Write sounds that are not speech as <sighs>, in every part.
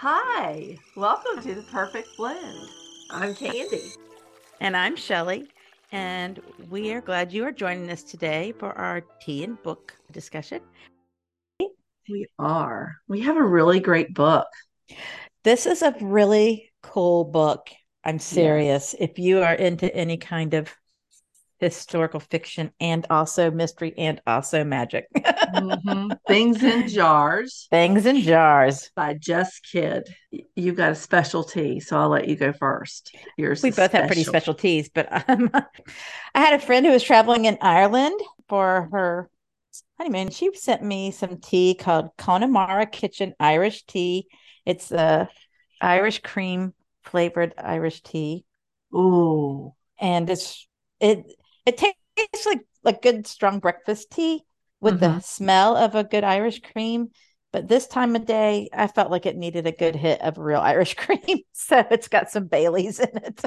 Hi, welcome to the Perfect Blend. I'm Candy. And I'm Shelly. And we are glad you are joining us today for our tea and book discussion. We are. We have a really great book. This is a really cool book. I'm serious. Yes. If you are into any kind of historical fiction and also mystery and also magic. mm-hmm. <laughs> Things in Jars. Things in Jars by Jess Kidd. You've got a specialty, so I'll let you go first. Yours we both special. have pretty specialties, but um, <laughs> I had a friend who was traveling in Ireland for her honeymoon. She sent me some tea called Connemara Kitchen Irish Tea. It's a Irish cream flavored Irish tea. Ooh. And it's it it tastes like like good strong breakfast tea with mm-hmm. the smell of a good Irish cream. But this time of day, I felt like it needed a good hit of real <laughs> Irish cream. So it's got some Bailey's in it.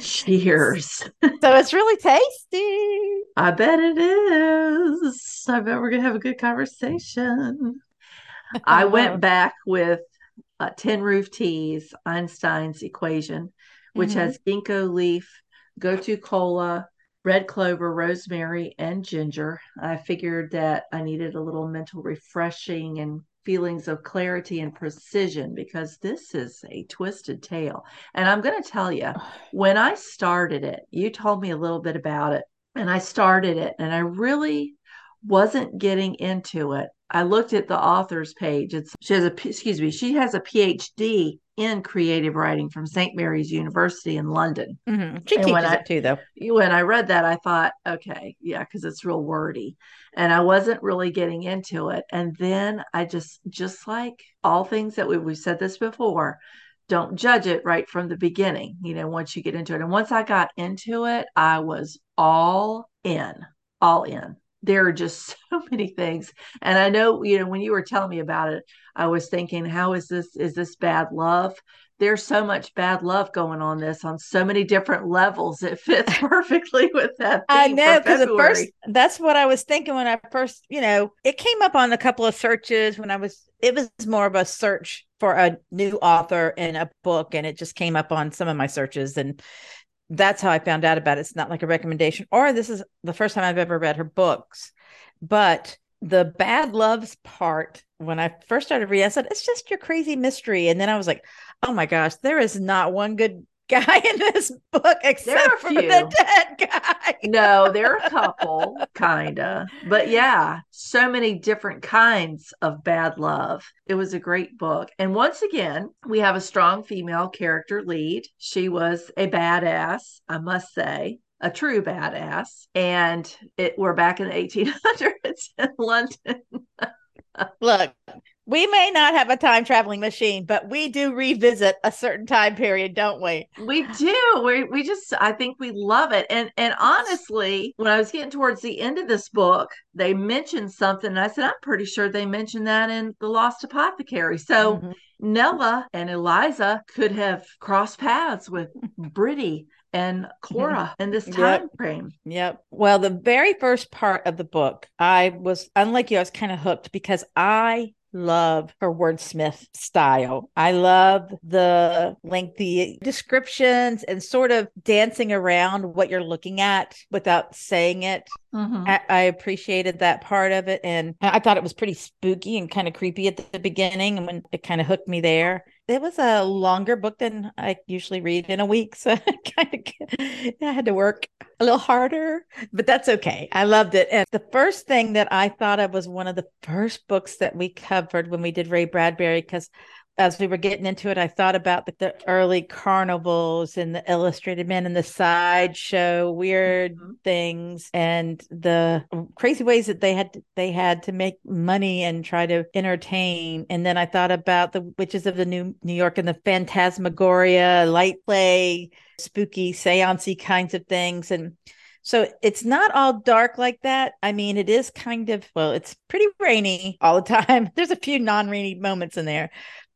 Cheers. <laughs> so it's really tasty. I bet it is. I bet we're going to have a good conversation. I <laughs> went back with uh, Tin Roof Teas, Einstein's equation, which mm-hmm. has ginkgo leaf, gotu kola, red clover, rosemary, and ginger. I figured that I needed a little mental refreshing and feelings of clarity and precision because this is a twisted tale. And I'm going to tell you, when I started it, you told me a little bit about it, and I started it, and I really wasn't getting into it. I looked at the author's page. It's she has a excuse me, she has a PhD in creative writing from St. Mary's University in London. Mm-hmm. She and teaches I, it too, though. When I read that, I thought, okay, yeah, because it's real wordy, and I wasn't really getting into it. And then I just, just like all things that we we've said this before, don't judge it right from the beginning. You know, once you get into it, and once I got into it, I was all in, all in there are just <laughs> so many things. And i know you know when you were telling me about it i was thinking how is this is this bad love? There's so much bad love going on this on so many different levels. It fits <laughs> perfectly with that i know because at first that's what i was thinking when i first you know it came up on a couple of searches when i was it was more of a search for a new author in a book and it just came up on some of my searches. And that's how I found out about it. It's not like a recommendation, or this is the first time I've ever read her books. But the bad loves part, when I first started reading, I said, it's just your crazy mystery. And then I was like, oh my gosh, there is not one good guy in this book except for the dead guy. no, there are a couple, kinda. But yeah, so many different kinds of bad love. It was a great book. And once again, we have a strong female character lead. She was a badass, I must say a true badass. And it we're back in the 1800s in London. Look, we may not have a time traveling machine, but we do revisit a certain time period, don't we? We do. We we just I think we love it. And and honestly, when I was getting towards the end of this book, they mentioned something. And I said, I'm pretty sure they mentioned that in The Lost Apothecary. So mm-hmm. Nella and Eliza could have crossed paths with Britty and Cora in this time yep. frame. Yep. Well, the very first part of the book, I was unlike you, I was kind of hooked because I love her wordsmith style. I love the lengthy descriptions and sort of dancing around what you're looking at without saying it. Mm-hmm. I, I, appreciated that part of it. And I thought it was pretty spooky and kind of creepy at the beginning. And when it kind of hooked me there, it was a longer book than I usually read in a week. <laughs> So I kind of I had to work a little harder, but that's okay. I loved it. And the first thing that I thought of was one of the first books that we covered when we did Ray Bradbury, because as we were getting into it, I thought about the, the early carnivals and the illustrated men and the sideshow weird mm-hmm. things and the crazy ways that they had to, they had to make money and try to entertain. And then I thought about the witches of the New New York and the phantasmagoria, light play, spooky seancey kinds of things. And so it's not all dark like that. I mean, it is kind of, well, it's pretty rainy all the <laughs> time. There's a few non rainy moments in there,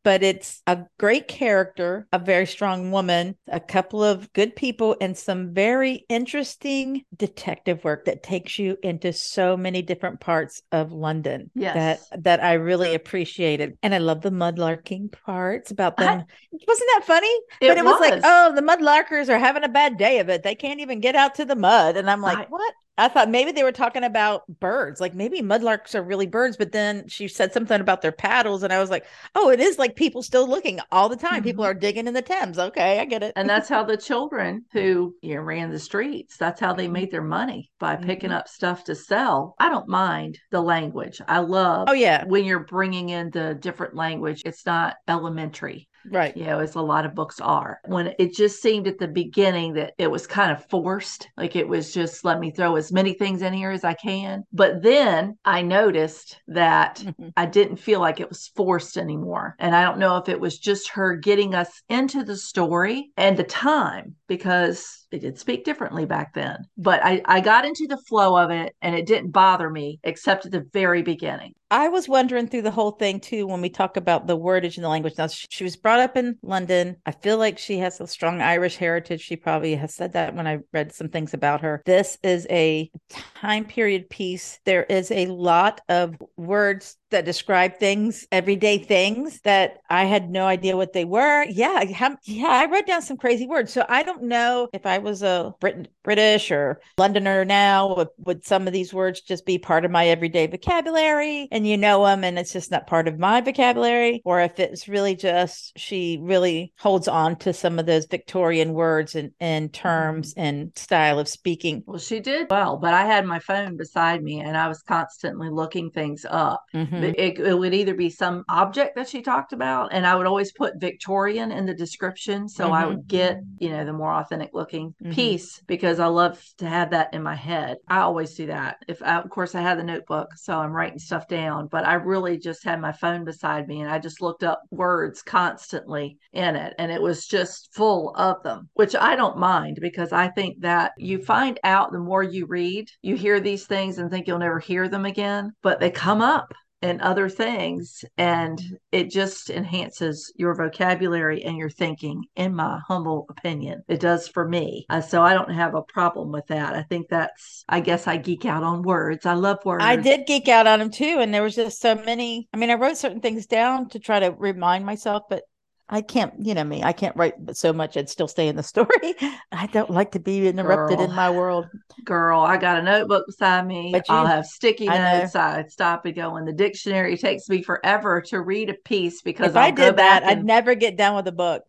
but it's a great character, a very strong woman, a couple of good people, and some very interesting detective work that takes you into so many different parts of London. Yes. That that I really appreciated. And I love the mudlarking parts about them. I, Wasn't that funny? It but it was. was. like, oh, the mudlarkers are having a bad day of it. They can't even get out to the mud. And I'm like, I- what? I thought maybe they were talking about birds, like maybe mudlarks are really birds, but then she said something about their paddles, and I was like, oh, it is like people still looking all the time. People Mhm. are digging in the Thames. Okay, I get it. and that's how the children who you know, ran the streets that's how Mm-hmm. they made their money by picking up stuff to sell i don't mind the language i love oh yeah, when you're bringing in the different language it's not elementary right. you know as a lot of books are when it just seemed at the beginning that it was kind of forced like it was just let me throw as many things in here as i can but then i noticed that Mhm. I didn't feel like it was forced anymore. And I don't know if it was just her getting us into the story and the time because it did speak differently back then. But I, I got into the flow of it and it didn't bother me except at the very beginning. I was wondering through the whole thing too when we talk about the wordage in the language. Now she, she was brought up in London. I feel like she has a strong Irish heritage. She probably has said that when I read some things about her. This is a time period piece. There is a lot of words that describe things, everyday things that I had no idea what they were. Yeah, how, yeah, I wrote down some crazy words. So I don't know if I was a Brit- British or Londoner now, would, would some of these words just be part of my everyday vocabulary and you know them and it's just not part of my vocabulary, or if it's really just she really holds on to some of those Victorian words and, and terms and style of speaking. Well, she did well, but I had my phone beside me and I was constantly looking things up. Mhm. But It, it would either be some object that she talked about, and I would always put Victorian in the description. So I Mhm. would get, you know, the more authentic looking Mhm. piece because I love to have that in my head. I always do that. If I, of course, I had the notebook, so I'm writing stuff down, but I really just had my phone beside me and I just looked up words constantly in it. And it was just full of them, which I don't mind because I think that you find out the more you read, you hear these things and think you'll never hear them again, but they come up and other things and it just enhances your vocabulary and your thinking in my humble opinion it does for me uh, so i don't have a problem with that i think that's i guess i geek out on words i love words I did geek out on them too. And there was just so many. I mean, I wrote certain things down to try to remind myself, but I can't, you know me, I can't write so much and still stay in the <laughs> story. I don't like to be interrupted Girl. in my world. girl i got a notebook beside me But i'll have sticky I know. notes i stop and go in the dictionary it takes me forever to read a piece because If I'll I did that, I'd never get done with a book.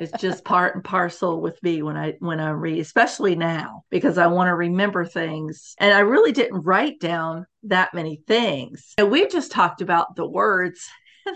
it's just part and parcel with me when I when I read, especially now because I want to remember things. And I really didn't write down that many things. And we've just talked about the words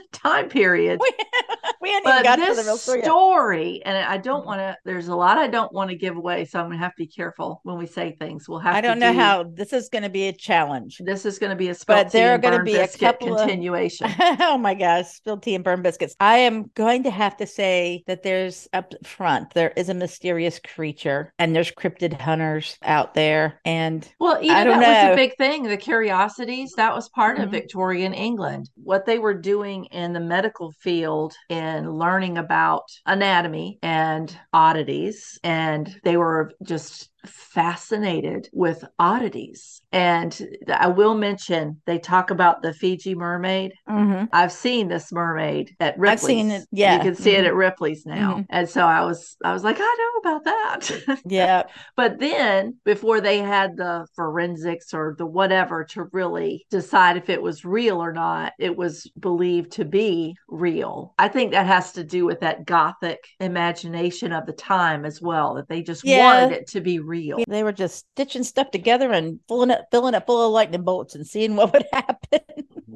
<laughs> time period. <laughs> we hadn't even But got to the this real story. yet. and I don't Mhm. want to. There's a lot I don't want to give away, so I'm gonna have to be careful when we say things. We'll have. I don't know do- how this is going to be a challenge. This is going to be a But there are gonna Burn be a couple of- continuation. <laughs> oh my gosh, spilled tea and burned biscuits. I am going to have to say that there's up front, there is a mysterious creature and there's cryptid hunters out there. And Well, even that was a big thing. The curiosities, that was part of Mhm. Victorian England. What they were doing in the medical field in learning about anatomy and oddities, and they were just fascinated with oddities. And I will mention they talk about the Fiji mermaid. I've seen this mermaid at Ripley's. I've seen it, yeah. You can see it Mhm. at Ripley's now. Mhm. And so I was I was like, I know about that. <laughs> yeah, But then, before they had the forensics or the whatever to really decide if it was real or not, it was believed to be real. I think that has to do with that gothic imagination of the time as well, that they just Yeah. wanted it to be real. They were just stitching stuff together and filling it, filling it full of lightning bolts and seeing what <laughs> would happen.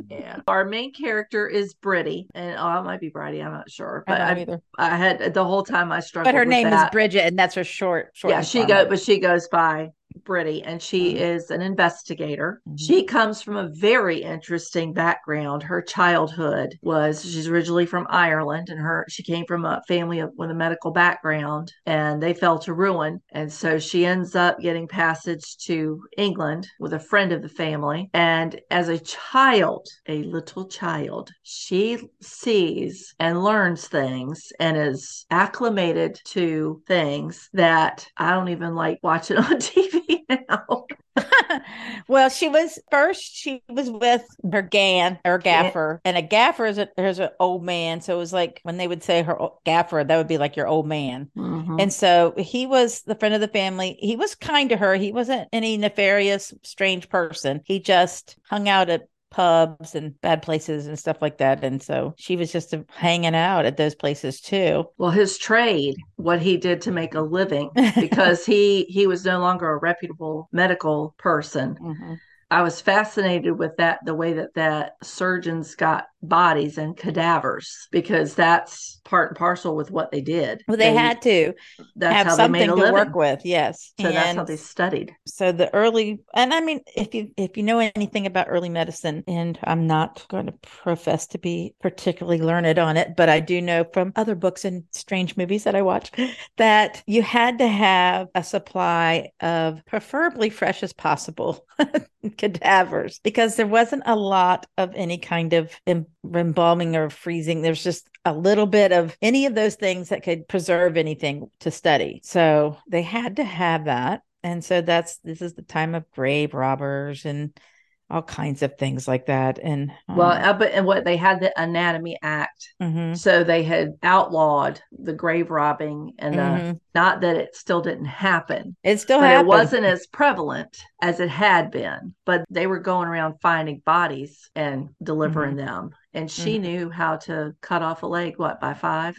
Yeah. <laughs> Our main character is Britty, and oh, it might be Bridie, I'm not sure. I But don't I. I, had the whole time I struggled But her with name that. is Bridget, and that's her short. short Yeah, she go, but she goes by Brittany, and she Mhm. is an investigator. Mhm. She comes from a very interesting background. Her childhood was she's originally from Ireland, and her she came from a family of, with a medical background, and they fell to ruin. And so she ends up getting passage to England with a friend of the family. And as a child, a little child, she sees and learns things and is acclimated to things that I don't even like watching <laughs> on TV now. <laughs> well, she was first. She was with her gan or gaffer, and a gaffer is a there's an old man. So it was like when they would say her gaffer, that would be like your old man. Mhm. And so he was the friend of the family. He was kind to her. He wasn't any nefarious, strange person. He just hung out at pubs and bad places and stuff like that. And so she was just hanging out at those places too. well, his trade, what he did to make a living, <laughs> because he he was no longer a reputable medical person. Mhm. I was fascinated with that, the way that that surgeons got bodies and cadavers, because that's part and parcel with what they did. Well, they, had to that's have how they made something a to living. work with. Yes. So that's how they studied. so the early and i mean if you if you know anything about early medicine and i'm not going to profess to be particularly learned on it but i do know from other books and strange movies that i watch <laughs> that you had to have a supply of preferably fresh as possible <laughs> cadavers because there wasn't a lot of any kind of embalming or freezing. There's just a little bit of any of those things that could preserve anything to study. So they had to have that. And so that's this is the time of grave robbers and all kinds of things like that and Well, um, uh, but and what they had the Anatomy Act, mhm, so they had outlawed the grave robbing, and the, mhm. not that it still didn't happen, it still happened it wasn't as prevalent as it had been. But they were going around finding bodies and delivering Mm-hmm. them, and she knew how to cut off a leg. What by five?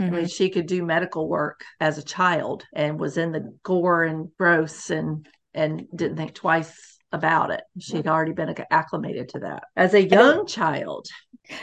I mean, Mhm. she could do medical work as a child and was in the gore and gross and and didn't think twice about it. She'd already been acclimated to that as a young child.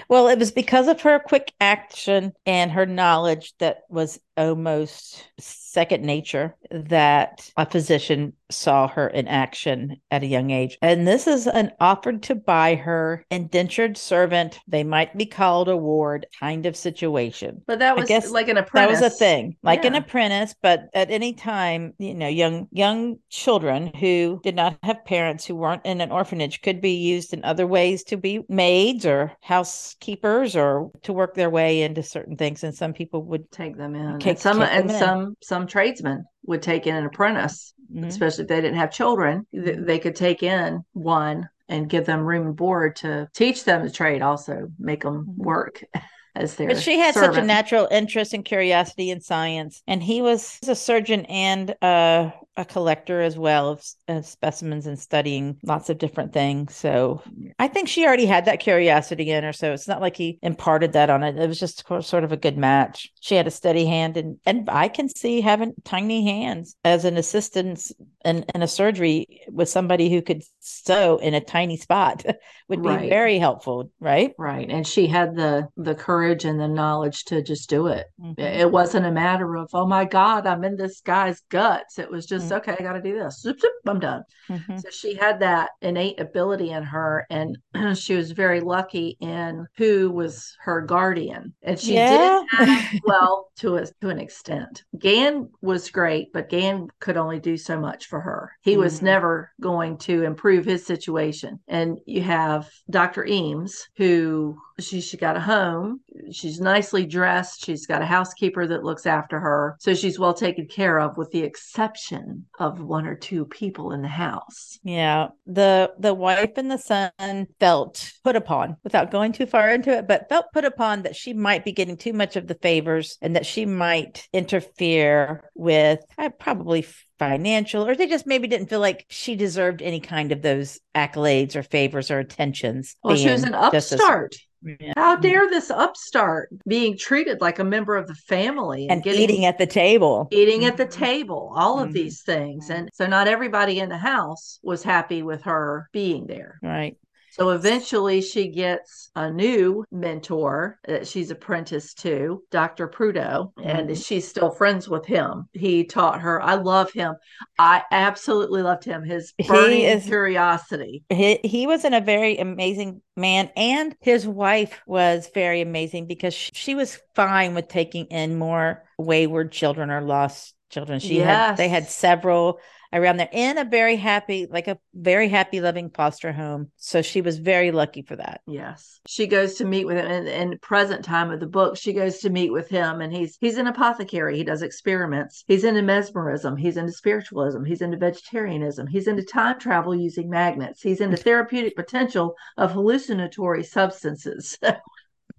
well it was because of her quick action and her knowledge that was almost second nature that a physician saw her in action at a young age and this is an offered to buy her indentured servant they might be called a ward kind of situation But that was like an apprentice. that was a thing like an apprentice but at any time you know young young children who did not have parents who weren't in an orphanage could be used in other ways to be maids or housekeepers or to work their way into certain things and some people would Take them in. And some and in. some some tradesmen would take in an apprentice, Mhm. especially if they didn't have children. th- Mhm. They could take in one and give them room and board to teach them the trade, also make them Mhm. work <laughs> as their But she had such a natural interest and curiosity in science, and he was a surgeon and uh, a collector as well of, of specimens and studying lots of different things. So I think she already had that curiosity in her. So it's not like he imparted that on it. It was just sort of a good match. She had a steady hand, and and I can see having tiny hands as an assistant in, in a surgery with somebody who could sew in a tiny spot <laughs> would be Right. very helpful, right? Right. And she had the the courage and the knowledge to just do it. Mhm. It wasn't a matter of, oh my God, I'm in this guy's guts. It was just, Okay, I got to do this. I'm done. Mhm. So she had that innate ability in her, and <clears throat> she was very lucky in who was her guardian. And she Yeah. did well, to a to an extent. Gan was great, but Gan could only do so much for her. He was Mhm. never going to improve his situation. And you have Dr. Eames, who she she got a home. She's nicely dressed. She's got a housekeeper that looks after her. So she's well taken care of with the exception of one or two people in the house. Yeah, the the wife and the son felt put upon without going too far into it, but felt put upon that she might be getting too much of the favors and that she might interfere with uh, probably financial, or they just maybe didn't feel like she deserved any kind of those accolades or favors or attentions. Well, she was an just as- upstart. Yeah. How dare this upstart being treated like a member of the family and getting eating at the table. eating at the Mhm. table, all of Mhm. these things. And so not everybody in the house was happy with her being there. Right. So eventually she gets a new mentor that she's apprenticed to, Dr. Prudo, and mm-hmm. she's still friends with him. He taught her. I love him. I absolutely loved him. His burning is, curiosity. He, he was in a very amazing man and his wife was very amazing because she was fine with taking in more wayward children or lost children. She yes. had they had several around there in a very happy, like a very happy, loving foster home. So she was very lucky for that. Yes. She goes to meet with him in, in present time of the book. She goes to meet with him and he's he's an apothecary. He does experiments. He's into mesmerism. He's into spiritualism. He's into vegetarianism. He's into time travel using magnets. He's into therapeutic potential of hallucinatory substances. <laughs>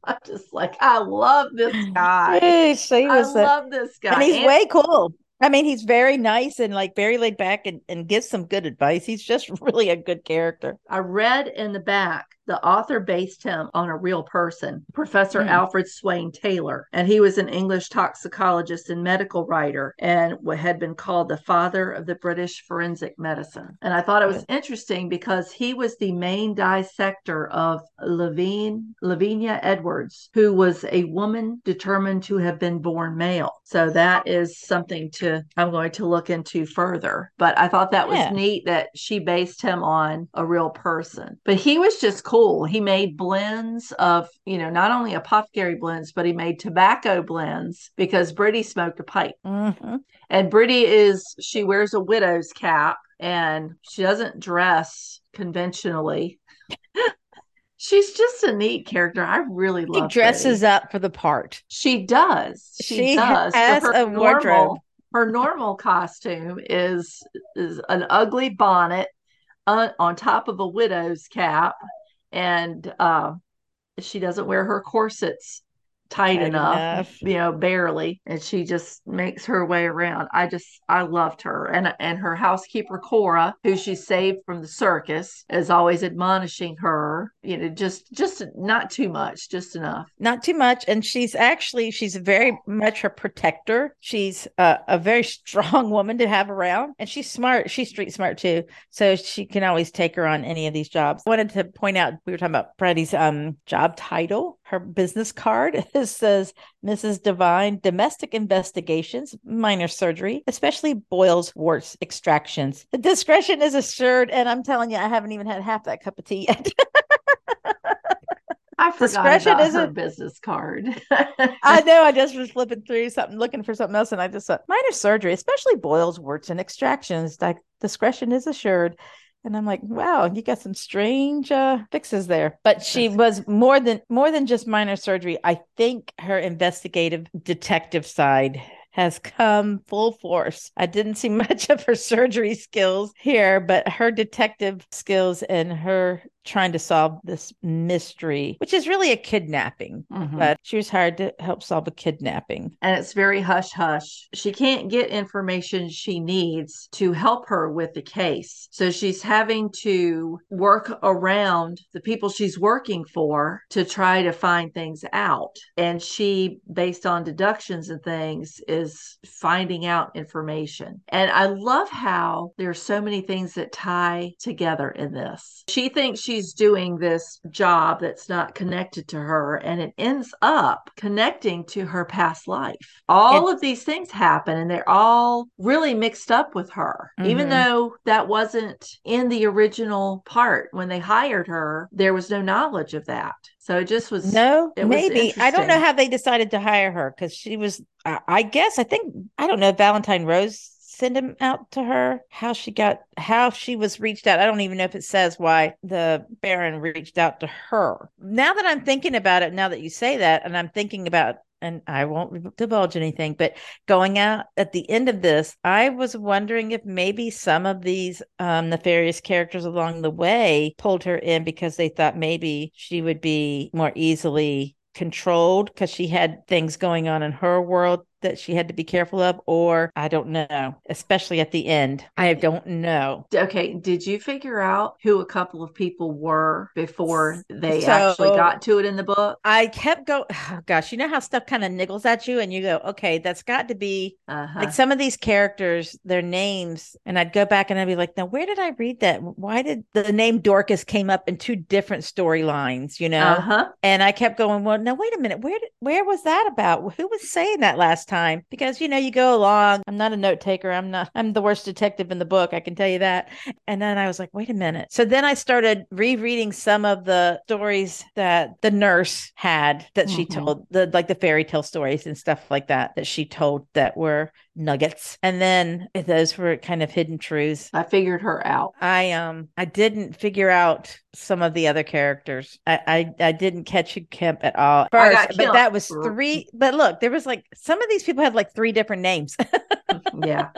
I'm just like, I love this guy. Hey, she was I a, love this guy. And he's and, way cool. I mean, he's very nice and like very laid back and, and gives some good advice. He's just <laughs> really a good character. I read in the back the author based him on a real person, Professor mm. Alfred Swain Taylor, and he was an English toxicologist and medical writer and what had been called the father of the British forensic medicine. And I thought it was interesting because he was the main dissector of Levine, Lavinia Edwards, who was a woman determined to have been born male. So that is something to I'm going to look into further. But I thought that yeah. was neat that she based him on a real person. But he was just cool. He made blends of, you know, not only apothecary blends, but he made tobacco blends because Britty smoked a pipe. Mm-hmm. And Britty is, she wears a widow's cap and she doesn't dress conventionally. <laughs> She's just a neat character. I really love. Her. She dresses Britty. up for the part. She does. She, she does. Has her a wardrobe. Normal, her normal costume is is an ugly bonnet uh, on top of a widow's cap and uh, she doesn't wear her corsets tight, tight enough, enough, you know, barely, and she just makes her way around. I just I loved her, and and her housekeeper Cora, who she saved from the circus, is always admonishing her. You know, just just not too much, just enough. Not too much, and she's actually she's very much her protector. She's a, a very <laughs> strong woman to have around, and she's smart. She's street smart too, so she can always take her on any of these jobs. I wanted to point out we were talking about Freddie's um job title her business card <laughs> says Mrs. Devine domestic investigations, minor surgery, especially boils, warts, extractions. The discretion is assured, and I'm telling you, I haven't even had half that cup of tea yet. <laughs> I forgot discretion about is her a business card. <laughs> I know. I just was flipping through something, looking for something else, and I just thought minor surgery, especially boils, warts, and extractions. Like discretion is assured. And I'm like, wow, you got some strange uh, fixes there. But she was more than more than just minor surgery. I think her investigative detective side has come full force. I didn't see <laughs> much of her surgery skills here, but her detective skills and her trying to solve this mystery, which is really a kidnapping. Mm-hmm. But she was hired to help solve a kidnapping. And it's very hush hush. She can't get information she needs to help her with the case. So she's having to work around the people she's working for to try to find things out. And she, based on deductions and things, is finding out information. And I love how there's so many things that tie together in this. She thinks she she's doing this job that's not connected to her and it ends up connecting to her past life. All of these things happen and they're all really mixed up with her. Mm-hmm. Even though that wasn't in the original part when they hired her, there was no knowledge of that. So it just was no, maybe I don't know how they decided to hire her because she was. I guess I think I don't know. Valentine Rose send him out to her? How she got how she was reached out? I don't even know if it says why the baron reached out to her. Now that i'm thinking about it now that you say that and i'm thinking about and I won't divulge anything, but going out at the end of this, I was wondering if maybe some of these um, nefarious characters along the way pulled her in because they thought maybe she would be more easily controlled because she had things going on in her world that she had to be careful of, or I don't know, especially at the end. I don't know. Okay, did you figure out who a couple of people were before they So- actually got to it in the book? I kept going, <sighs> oh, gosh, you know how stuff kind of niggles at you, and you go, okay, that's got to be Uh-huh. like some of these characters, their names, and I'd go back and I'd be like, now where did I read that? Why did the name Dorcas came up in two different storylines? You know, uh-huh. and I kept going, well, now wait a minute, where did, where was that about? Who was saying that last time? Because you know, you go along. I'm not a note taker. I'm not. I'm the worst detective in the book. I can tell you that. And then I was like, wait a minute. So then I started rereading some of the stories that the nurse had that she Mhm. told, the like the fairy tale stories and stuff like that that she told that were nuggets. And then those were kind of hidden truths. I figured her out. I um I didn't figure out some of the other characters. I I, I didn't catch a Kemp at all. First, but that was three. But look, there was like some of these people had like three different names. <laughs> yeah.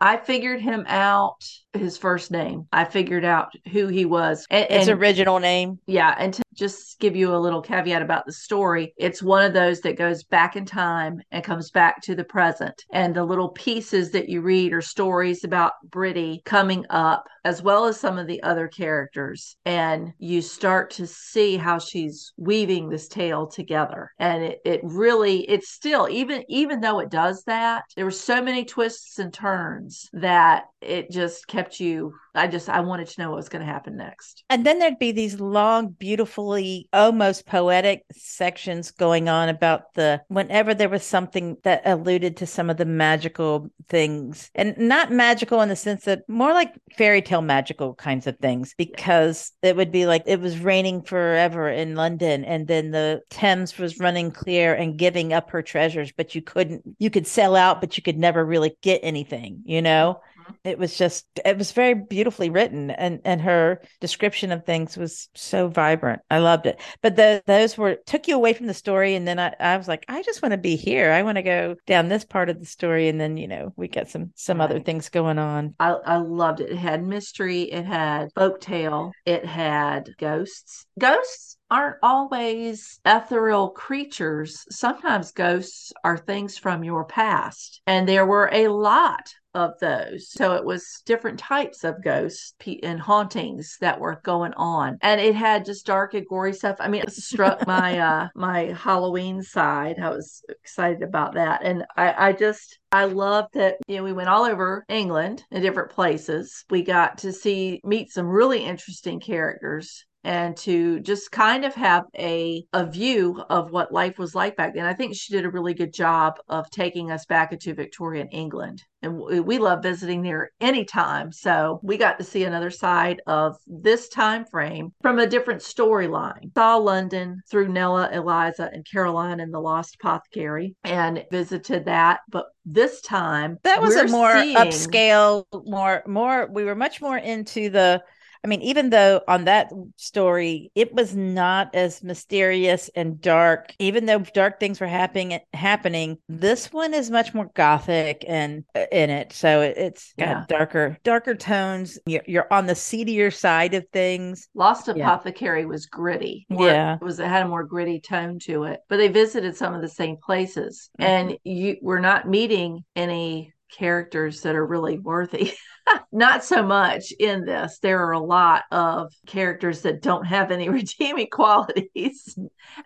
I figured him out his first name. I figured out who he was. And, Its and- original name. yeah, and to just give you a little caveat about the story, it's one of those that goes back in time and comes back to the present. And the little pieces that you read are stories about Britty coming up, as well as some of the other characters. And you start to see how she's weaving this tale together. And it, it really, it's still, even even though it does that, there were so many twists and turns that it just kept you. I just I wanted to know what was going to happen next. And then there'd be these long, beautifully, almost poetic sections going on about the whenever there was something that alluded to some of the magical things, and not magical in the sense that more like fairy tale magical kinds of things, because it would be like it was raining forever in London, and then the Thames was running clear and giving up her treasures, but you couldn't, you could sell out, but you could never really get anything, you know? It was just it was very beautifully written and and her description of things was so vibrant. I loved it. But the, those were took you away from the story and then i, I was like i just want to be here. I want to go down this part of the story and then you know we got some some other things going on. I, I loved it. It had mystery, it had folktale, it had ghosts. Ghosts aren't always ethereal creatures. Sometimes ghosts are things from your past, and there were a lot of those. So it was different types of ghosts and hauntings that were going on. And it had just dark and gory stuff. I mean, it struck <laughs> my uh my Halloween side. I was excited about that. And I, I just I love that you know we went all over England in different places. We got to see meet some really interesting characters and to just kind of have a a view of what life was like back then. I think she did a really good job of taking us back into Victorian England. And we love visiting there anytime. So we got to see another side of this time frame from a different storyline. Saw London through Nella, Eliza, and Caroline and the Lost Apothecary and visited that. But this time that was a more seeing- upscale more more we were much more into the I mean, even though on that story it was not as mysterious and dark, even though dark things were happening, happening, this one is much more gothic and uh, in it. So it, it's got Yeah. darker, darker tones. You're, you're on the seedier side of things. Lost Yeah. Apothecary was gritty. Yeah. It was it had a more gritty tone to it. But they visited some of the same places. Mhm. And you we're not meeting any characters that are really worthy. <laughs> <laughs> not so much in this. There are a lot of characters that don't have any <laughs> redeeming qualities.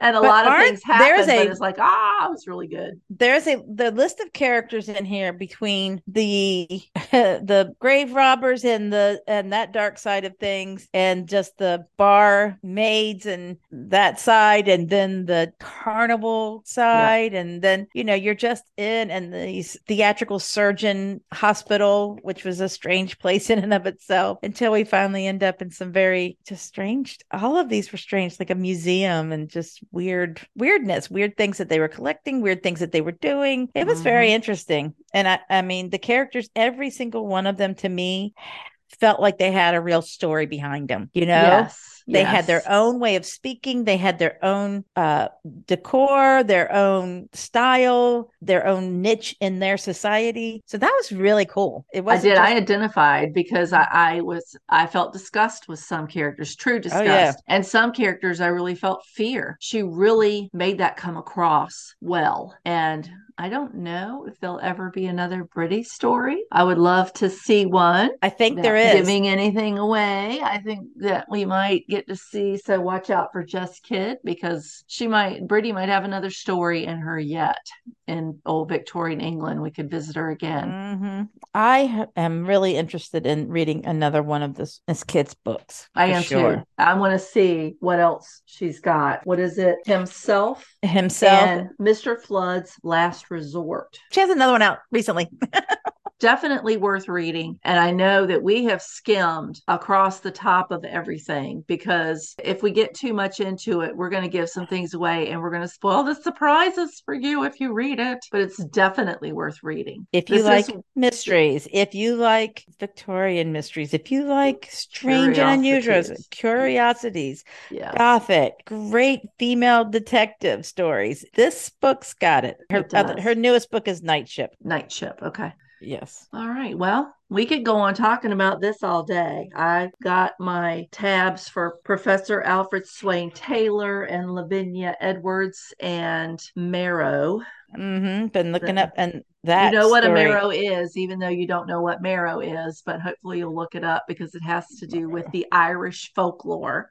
And a But lot of things happen, there's a- it's like, ah, it was really good. there's a the list of characters in here between the <laughs> the grave robbers and the and that dark side of things and just the bar maids and that side and then the carnival side and then you know you're just in and the theatrical surgeon hospital which was a strange place in and of itself until we finally end up in some very just strange all of these were strange like a museum and just weird weirdness weird things that they were collecting weird things that they were doing it was very Mhm. interesting and i i mean the characters every single one of them to me felt like they had a real story behind them you know Yes. They had their own way of speaking. They had their own uh, decor, their own style, their own niche in their society. So that was really cool. It was. I did. I identified because I, I was I felt disgust with some characters, true disgust, Oh, yeah. and some characters I really felt fear. She really made that come across well, and I don't know if there'll ever be another British story. I would love to see one. I think there is. Giving anything away. I think that we might get to see. So watch out for Jess Kidd because she might, Brittany might have another story in her yet in old Victorian England. We could visit her again. hmm I am really interested in reading another one of this Miss Kidd's books. I am sure. too. I want to see what else she's got. What is it? Himself Himself. and Mr. Flood's Last Resort. she has another one out recently. <laughs> Definitely worth reading. And I know that we have skimmed across the top of everything because if we get too much into it, we're going to give some things away and we're going to spoil the surprises for you if you read it. But it's definitely worth reading. If you This like is- mysteries, if you like Victorian mysteries, if you like strange and unusual Curiosities. Yeah. gothic, great female detective stories, this book's got it. Her It does. her newest book is Night Ship. Night Ship. Okay. Yes. All right. Well, we could go on talking about this all day. I got my tabs for Professor Alfred Swain Taylor and Lavinia Edwards and Merrow. Mm-hmm. Been looking The- up and that you know what story- a merrow is, even though you don't know what merrow is, but hopefully you'll look it up because it has to do with the Irish folklore.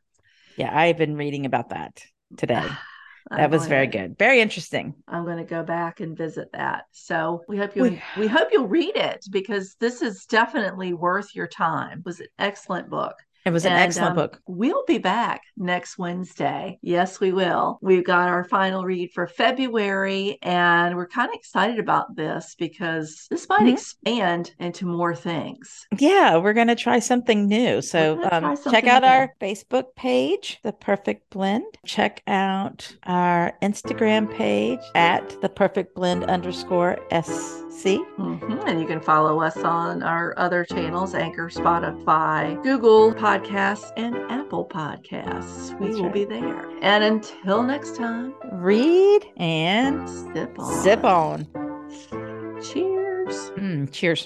Yeah, I've been reading about that today. <sighs> I'm That was very to- good. Very interesting. I'm going to go back and visit that. So we hope you We- we hope you'll read it because this is definitely worth your time. It was an excellent book. It was an And, excellent um, book. We'll be back next Wednesday. Yes, we will. We've got our final read for February, and we're kind of excited about this because this might Mhm. expand into more things. Yeah, we're going to try something new. So um, check out new. our Facebook page, The Perfect Blend. Check out our Instagram page at The Perfect Blend underscore SC. Mhm. And you can follow us on our other channels Anchor, Spotify, Google Podcasts, and Apple Podcasts. We That's will right. be there. And until next time, Read and sip on. sip on. Cheers. Mm, cheers.